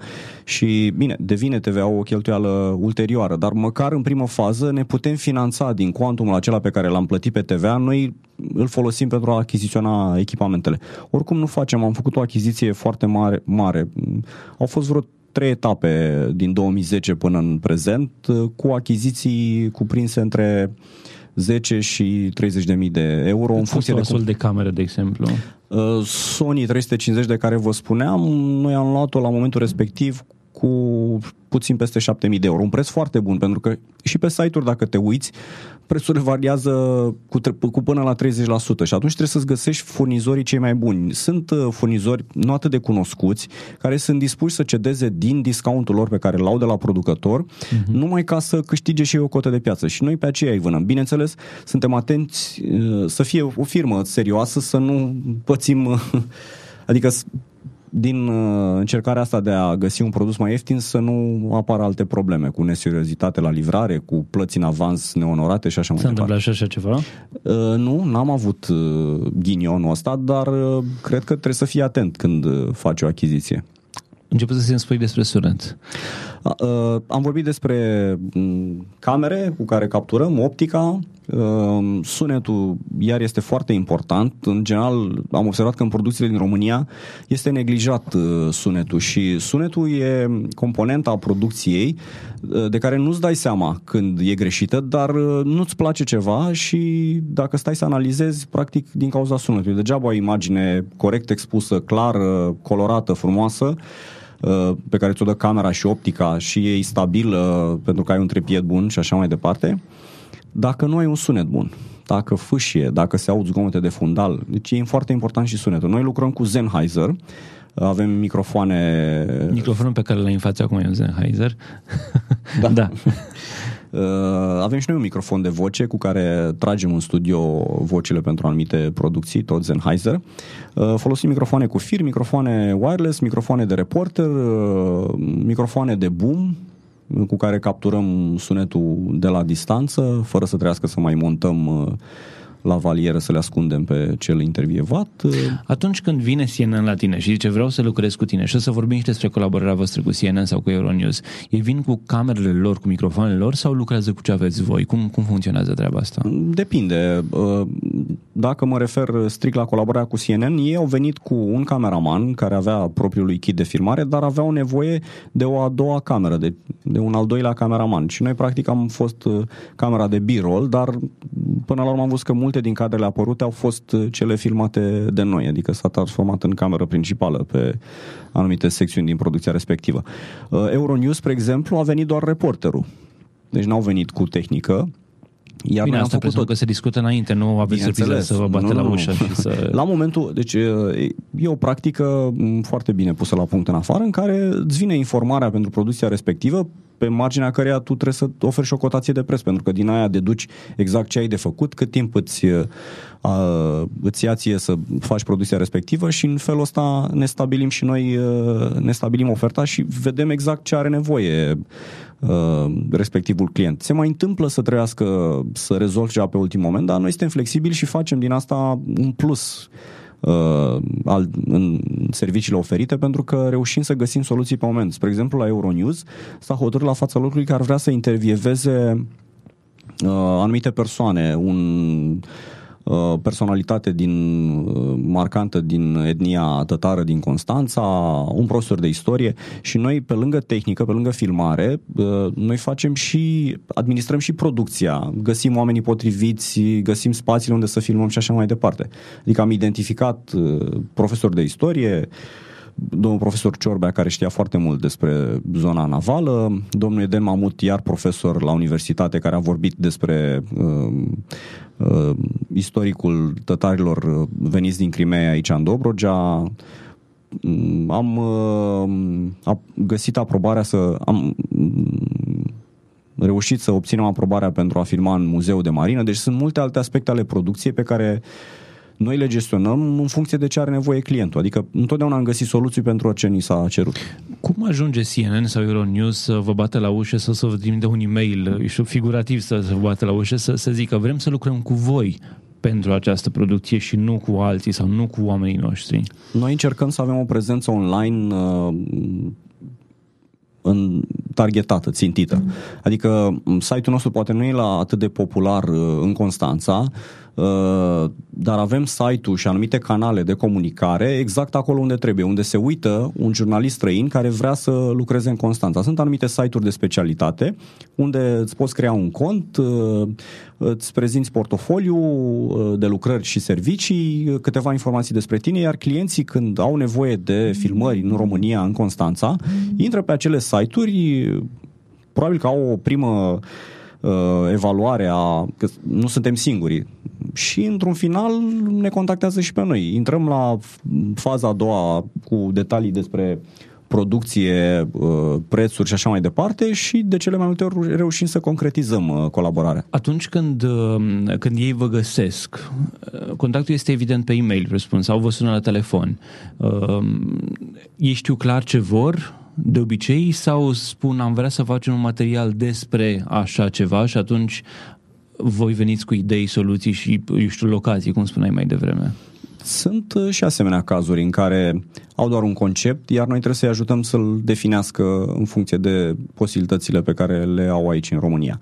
și, bine, devine TVA o cheltuială ulterioară, dar măcar în primă fază ne putem finanța din cuantumul acela pe care l-am plătit pe TVA, noi îl folosim pentru a achiziționa echipamentele. Oricum nu facem, am făcut o achiziție foarte mare, mare. Au fost vreo trei etape din 2010 până în prezent, cu achiziții cuprinse între 10 și 30 de mii de euro Cât în funcție de cum... de camere, de exemplu. Uh, Sony 350 de care vă spuneam, noi am luat-o la momentul respectiv cu puțin peste 7000 de euro. Un preț foarte bun, pentru că și pe site-uri, dacă te uiți, prețurile variază cu, cu până la 30% și atunci trebuie să-ți găsești furnizorii cei mai buni. Sunt uh, furnizori nu atât de cunoscuți, care sunt dispuși să cedeze din discountul lor pe care l-au de la producător, uh-huh. numai ca să câștige și o cotă de piață. Și noi pe aceea îi vânăm. Bineînțeles, suntem atenți uh, să fie o firmă serioasă, să nu pățim Adică din uh, încercarea asta de a găsi un produs mai ieftin să nu apară alte probleme cu neseriozitate la livrare, cu plăți în avans neonorate și așa mai departe. Se întâmplă așa ceva? Uh, nu, n-am avut uh, ghinionul ăsta, dar uh, cred că trebuie să fii atent când uh, faci o achiziție. Început să-mi spui despre sunet. Uh, am vorbit despre mm, camere cu care capturăm, optica, uh, sunetul iar este foarte important. În general am observat că în producțiile din România este neglijat uh, sunetul și sunetul e componenta a producției de care nu-ți dai seama când e greșită, dar nu-ți place ceva și dacă stai să analizezi, practic din cauza sunetului. Degeaba o imagine corect expusă, clară, colorată, frumoasă, Uh, pe care ți-o dă camera și optica și e stabilă pentru că ai un trepied bun și așa mai departe, dacă nu ai un sunet bun, dacă fâșie, dacă se aud zgomote de fundal, deci e foarte important și sunetul. Noi lucrăm cu Sennheiser, avem microfoane... Microfonul pe care l-ai în față acum e un Sennheiser. Da. da. Uh, avem și noi un microfon de voce cu care tragem în studio vocile pentru anumite producții, tot Sennheiser. Uh, folosim microfoane cu fir, microfoane wireless, microfoane de reporter, uh, microfoane de boom, cu care capturăm sunetul de la distanță, fără să trească să mai montăm la valieră să le ascundem pe cel intervievat. Atunci când vine CNN la tine și zice vreau să lucrez cu tine și o să vorbim și despre colaborarea voastră cu CNN sau cu Euronews, ei vin cu camerele lor, cu microfoanele lor sau lucrează cu ce aveți voi? Cum, cum funcționează treaba asta? Depinde. Uh, dacă mă refer strict la colaborarea cu CNN, ei au venit cu un cameraman care avea propriul lui kit de filmare, dar aveau nevoie de o a doua cameră, de, de un al doilea cameraman. Și noi practic am fost uh, camera de b-roll, dar până la urmă am văzut că multe din cadrele apărute au fost uh, cele filmate de noi, adică s-a transformat în cameră principală pe anumite secțiuni din producția respectivă. Uh, Euronews, spre exemplu, a venit doar reporterul. Deci n-au venit cu tehnică, iar Bine, asta făcut tot... că se discută înainte, nu aveți surpriză să vă bate nu, la nu, ușă și să... La momentul, deci e o practică foarte bine pusă la punct în afară, în care îți vine informarea pentru producția respectivă, pe marginea căreia tu trebuie să oferi și o cotație de preț, pentru că din aia deduci exact ce ai de făcut, cât timp îți, a, îți ia ție să faci producția respectivă și în felul ăsta ne stabilim și noi, ne stabilim oferta și vedem exact ce are nevoie Uh, respectivul client. Se mai întâmplă să trăiască să rezolvi ceva pe ultim moment, dar noi suntem flexibili și facem din asta un plus uh, al, în serviciile oferite pentru că reușim să găsim soluții pe moment. Spre exemplu, la Euronews s-a hotărât la fața locului că ar vrea să intervieveze uh, anumite persoane, un Uh, personalitate din uh, marcantă din etnia tătară din Constanța, un profesor de istorie și noi pe lângă tehnică, pe lângă filmare, uh, noi facem și administrăm și producția, găsim oamenii potriviți, găsim spațiile unde să filmăm și așa mai departe. Adică am identificat profesori de istorie, domnul profesor Ciorbea, care știa foarte mult despre zona navală, domnul Eden Mamut, iar profesor la universitate, care a vorbit despre uh, uh, istoricul tătarilor veniți din Crimea aici în Dobrogea, mm, am uh, găsit aprobarea să am reușit să obținem aprobarea pentru a filma în Muzeul de Marină, deci sunt multe alte aspecte ale producției pe care noi le gestionăm în funcție de ce are nevoie clientul. Adică întotdeauna am găsit soluții pentru ce ni s-a cerut. Cum ajunge CNN sau Euronews să vă bată la ușă sau să vă trimite un e-mail, știu, figurativ să, să vă bată la ușă, să, să zică vrem să lucrăm cu voi pentru această producție și nu cu alții sau nu cu oamenii noștri? Noi încercăm să avem o prezență online uh, în targetată, țintită. Adică site-ul nostru poate nu e la atât de popular uh, în Constanța, Uh, dar avem site-ul și anumite canale de comunicare exact acolo unde trebuie, unde se uită un jurnalist străin care vrea să lucreze în Constanța. Sunt anumite site-uri de specialitate unde îți poți crea un cont, uh, îți prezinți portofoliu uh, de lucrări și servicii, câteva informații despre tine, iar clienții când au nevoie de filmări în România, în Constanța, intră pe acele site-uri, probabil că au o primă evaluare a că nu suntem singuri și într-un final ne contactează și pe noi. Intrăm la faza a doua cu detalii despre producție, uh, prețuri și așa mai departe și de cele mai multe ori reușim să concretizăm uh, colaborarea. Atunci când, uh, când ei vă găsesc, contactul este evident pe e-mail, presupun, sau vă sună la telefon. Ei știu clar ce vor, de obicei, sau spun am vrea să facem un material despre așa ceva și atunci voi veniți cu idei, soluții și, eu știu, locații, cum spuneai mai devreme. Sunt uh, și asemenea cazuri în care au doar un concept, iar noi trebuie să-i ajutăm să-l definească în funcție de posibilitățile pe care le au aici în România.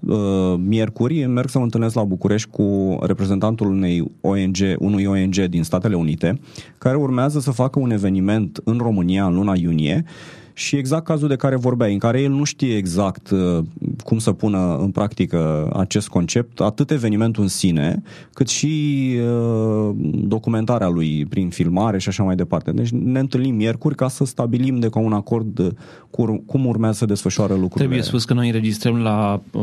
Uh, miercuri merg să mă întâlnesc la București cu reprezentantul unei ONG, unui ONG din Statele Unite, care urmează să facă un eveniment în România în luna iunie și exact cazul de care vorbeai, în care el nu știe exact uh, cum să pună în practică acest concept, atât evenimentul în sine, cât și uh, documentarea lui prin filmare și așa mai departe. Deci ne întâlnim miercuri ca să stabilim de comun acord cu, cum urmează să desfășoară lucrurile. Trebuie spus că noi înregistrăm la uh,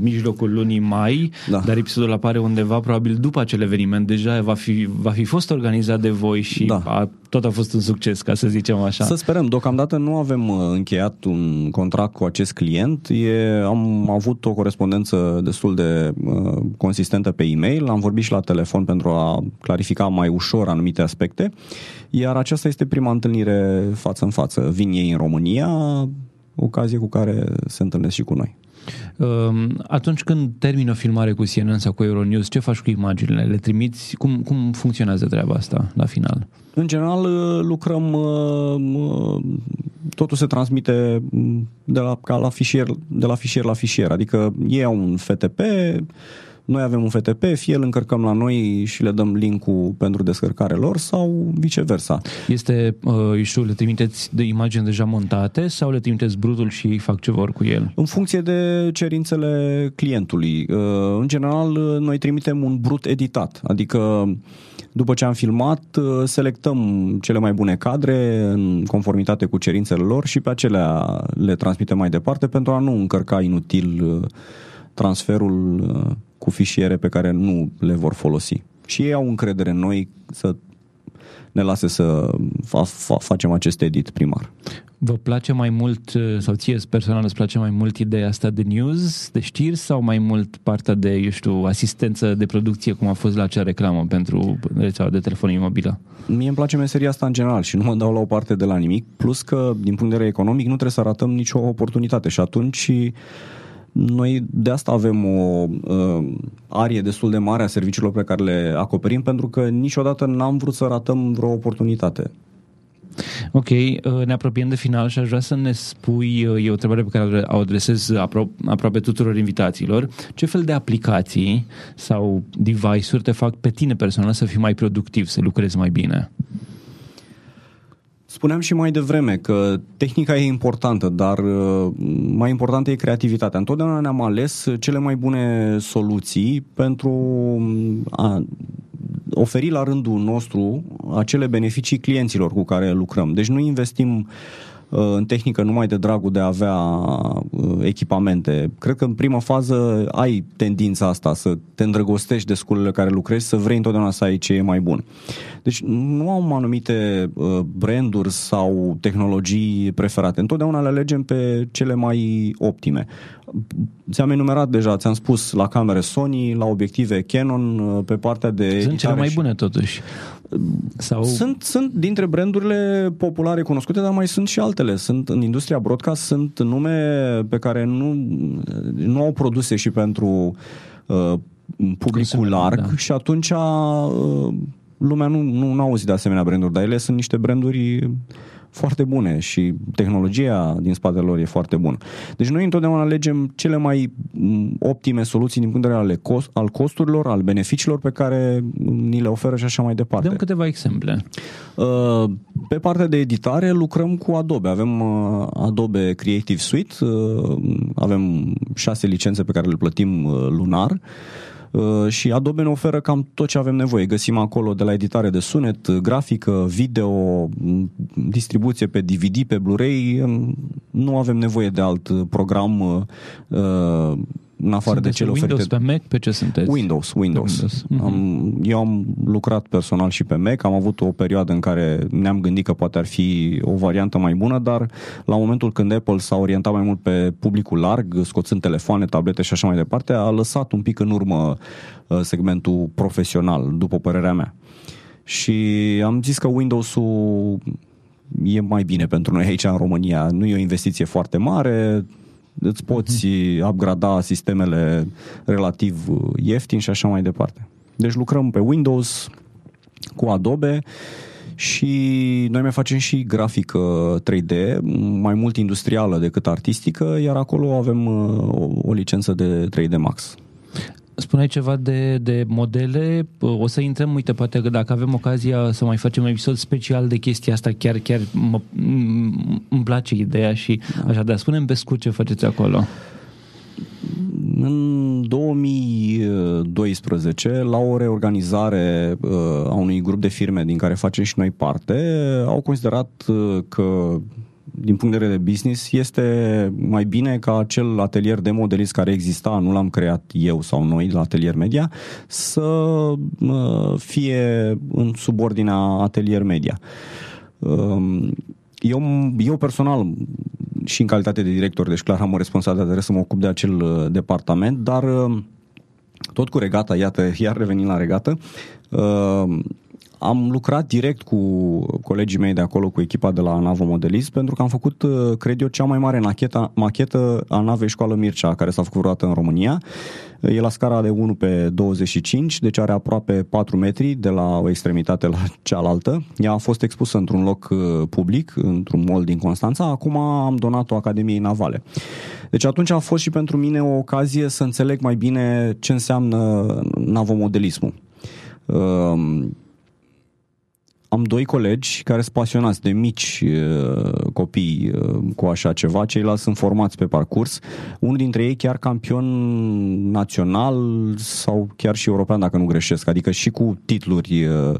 mijlocul lunii mai, da. dar episodul apare undeva probabil după acel eveniment. Deja va fi, va fi fost organizat de voi și da. a, tot a fost un succes, ca să zicem așa. Să sperăm. Deocamdată nu avem avem uh, încheiat un contract cu acest client. E, am avut o corespondență destul de uh, consistentă pe e-mail, am vorbit și la telefon pentru a clarifica mai ușor anumite aspecte, iar aceasta este prima întâlnire față în față. Vin ei în România, ocazie cu care se întâlnesc și cu noi. Um, atunci când termină o filmare cu CNN sau cu Euronews, ce faci cu imaginile? Le trimiți? Cum, cum funcționează treaba asta la final? În general uh, lucrăm, uh, totul se transmite de la, ca la fișier, de la fișier la fișier, adică ei au un FTP, noi avem un FTP, fie îl încărcăm la noi și le dăm linkul pentru descărcare lor sau viceversa. Este, uh, știu, le trimiteți de imagini deja montate sau le trimiteți brutul și ei fac ce vor cu el? În funcție de cerințele clientului. Uh, în general, noi trimitem un brut editat, adică după ce am filmat, uh, selectăm cele mai bune cadre în conformitate cu cerințele lor și pe acelea le transmitem mai departe pentru a nu încărca inutil uh, transferul uh, cu fișiere pe care nu le vor folosi. Și ei au încredere în noi să ne lase să fa- fa- facem acest edit primar. Vă place mai mult, uh, sau ție personal îți place mai mult ideea asta de news, de știri, sau mai mult partea de, eu știu, asistență de producție, cum a fost la acea reclamă pentru rețeaua de telefonie mobilă? Mie îmi place meseria asta în general și nu mă dau la o parte de la nimic, plus că, din punct de vedere economic, nu trebuie să ratăm nicio oportunitate și atunci noi de asta avem o uh, arie destul de mare a serviciilor pe care le acoperim, pentru că niciodată n-am vrut să ratăm vreo oportunitate. Ok, uh, ne apropiem de final și aș vrea să ne spui, uh, e o întrebare pe care o adresez apro- aproape tuturor invitațiilor, ce fel de aplicații sau device-uri te fac pe tine personal să fii mai productiv, să lucrezi mai bine? Spuneam și mai devreme că tehnica e importantă, dar uh, mai importantă e creativitatea. Întotdeauna ne-am ales cele mai bune soluții pentru a oferi la rândul nostru acele beneficii clienților cu care lucrăm. Deci nu investim uh, în tehnică numai de dragul de a avea uh, echipamente. Cred că în prima fază ai tendința asta să te îndrăgostești de sculele care lucrezi, să vrei întotdeauna să ai ce e mai bun. Deci nu am anumite uh, branduri sau tehnologii preferate. Întotdeauna le alegem pe cele mai optime. Ți-am enumerat deja, ți-am spus la camere Sony, la obiective Canon, pe partea de Sunt cele mai bune totuși. Sau... Sunt, sunt dintre brandurile populare cunoscute, dar mai sunt și altele. Sunt în industria broadcast, sunt nume pe care nu, nu au produse și pentru uh, publicul larg da. și atunci uh, lumea nu, nu, nu auzit de asemenea branduri, dar ele sunt niște branduri foarte bune și tehnologia din spatele lor e foarte bună. Deci noi întotdeauna alegem cele mai mm, optime soluții din punct de vedere cost, al costurilor, al beneficiilor pe care ni le oferă și așa mai departe. Dăm câteva exemple. Uh, pe partea de editare lucrăm cu Adobe. Avem uh, Adobe Creative Suite, uh, avem șase licențe pe care le plătim lunar Uh, și Adobe ne oferă cam tot ce avem nevoie. Găsim acolo de la editare de sunet, grafică, video, distribuție pe DVD, pe Blu-ray. Nu avem nevoie de alt program uh, în afară sunteți de cele Windows oferite. pe Mac? Pe ce sunteți? Windows, Windows. Windows. Mm-hmm. Am, eu am lucrat personal și pe Mac, am avut o perioadă în care ne-am gândit că poate ar fi o variantă mai bună, dar la momentul când Apple s-a orientat mai mult pe publicul larg, scoțând telefoane, tablete și așa mai departe, a lăsat un pic în urmă uh, segmentul profesional, după părerea mea. Și am zis că Windows-ul e mai bine pentru noi aici în România. Nu e o investiție foarte mare, îți poți uh-huh. upgrada sistemele relativ ieftin și așa mai departe. Deci lucrăm pe Windows cu Adobe și noi mai facem și grafică 3D, mai mult industrială decât artistică, iar acolo avem uh, o, o licență de 3D Max. Spuneai ceva de, de modele, o să intrăm, uite, poate că dacă avem ocazia să mai facem un episod special de chestia asta, chiar, chiar mă, îmi place ideea și da. așa, dar spunem pe scurt ce faceți acolo. În 2012, la o reorganizare uh, a unui grup de firme din care facem și noi parte, au considerat uh, că din punct de vedere de business, este mai bine ca acel atelier de modelist care exista, nu l-am creat eu sau noi la Atelier Media, să fie în subordinea Atelier Media. Um, eu, eu personal și în calitate de director, deci clar am o responsabilitate să mă ocup de acel uh, departament, dar uh, tot cu regata, iată, iar revenim la regată, uh, am lucrat direct cu colegii mei de acolo, cu echipa de la Navo Modelism, pentru că am făcut, uh, cred eu, cea mai mare nacheta, machetă a navei școală Mircea, care s-a făcut vreodată în România. E la scara de 1 pe 25, deci are aproape 4 metri de la o extremitate la cealaltă. Ea a fost expusă într-un loc uh, public, într-un mall din Constanța. Acum am donat-o Academiei Navale. Deci atunci a fost și pentru mine o ocazie să înțeleg mai bine ce înseamnă navomodelismul. Uh, am doi colegi care sunt pasionați de mici uh, copii uh, cu așa ceva, ceilalți sunt formați pe parcurs. Unul dintre ei chiar campion național sau chiar și european, dacă nu greșesc, adică și cu titluri uh,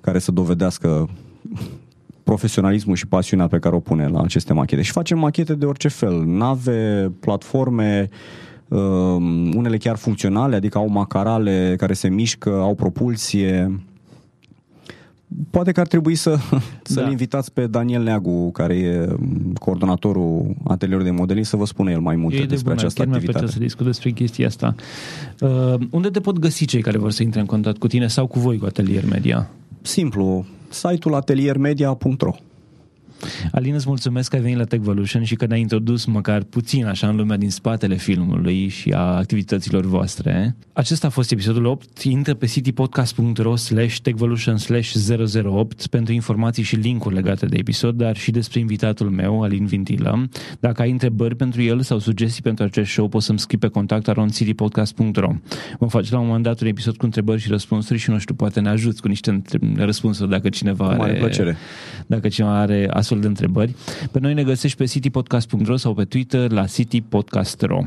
care să dovedească profesionalismul și pasiunea pe care o pune la aceste machete. Și facem machete de orice fel, nave, platforme, uh, unele chiar funcționale, adică au macarale care se mișcă, au propulsie, Poate că ar trebui să, să-l da. invitați pe Daniel Neagu, care e coordonatorul atelierului de modeling, să vă spună el mai multe e despre bună, această chiar activitate. să discut despre chestia asta. Uh, unde te pot găsi cei care vor să intre în contact cu tine sau cu voi, cu Atelier Media? Simplu, site-ul ateliermedia.ro Alin, îți mulțumesc că ai venit la Techvolution și că ne-ai introdus măcar puțin așa în lumea din spatele filmului și a activităților voastre. Acesta a fost episodul 8. Intră pe citypodcast.ro slash techvolution slash 008 pentru informații și linkuri legate de episod, dar și despre invitatul meu, Alin Vintilă. Dacă ai întrebări pentru el sau sugestii pentru acest show, poți să-mi scrii pe contact citypodcast.ro Vom face la un moment dat un episod cu întrebări și răspunsuri și nu știu, poate ne ajuți cu niște răspunsuri dacă cineva are... Mare plăcere. Dacă cineva are astfel astfel de întrebări. Pe noi ne găsești pe citypodcast.ro sau pe Twitter la citypodcast.ro.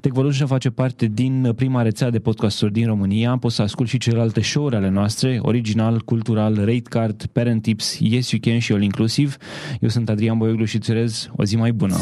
Techvolution face parte din prima rețea de podcasturi din România. Poți să asculti și celelalte show-uri ale noastre, original, cultural, rate card, parent tips, yes you can și all inclusiv. Eu sunt Adrian Boioglu și îți urez o zi mai bună.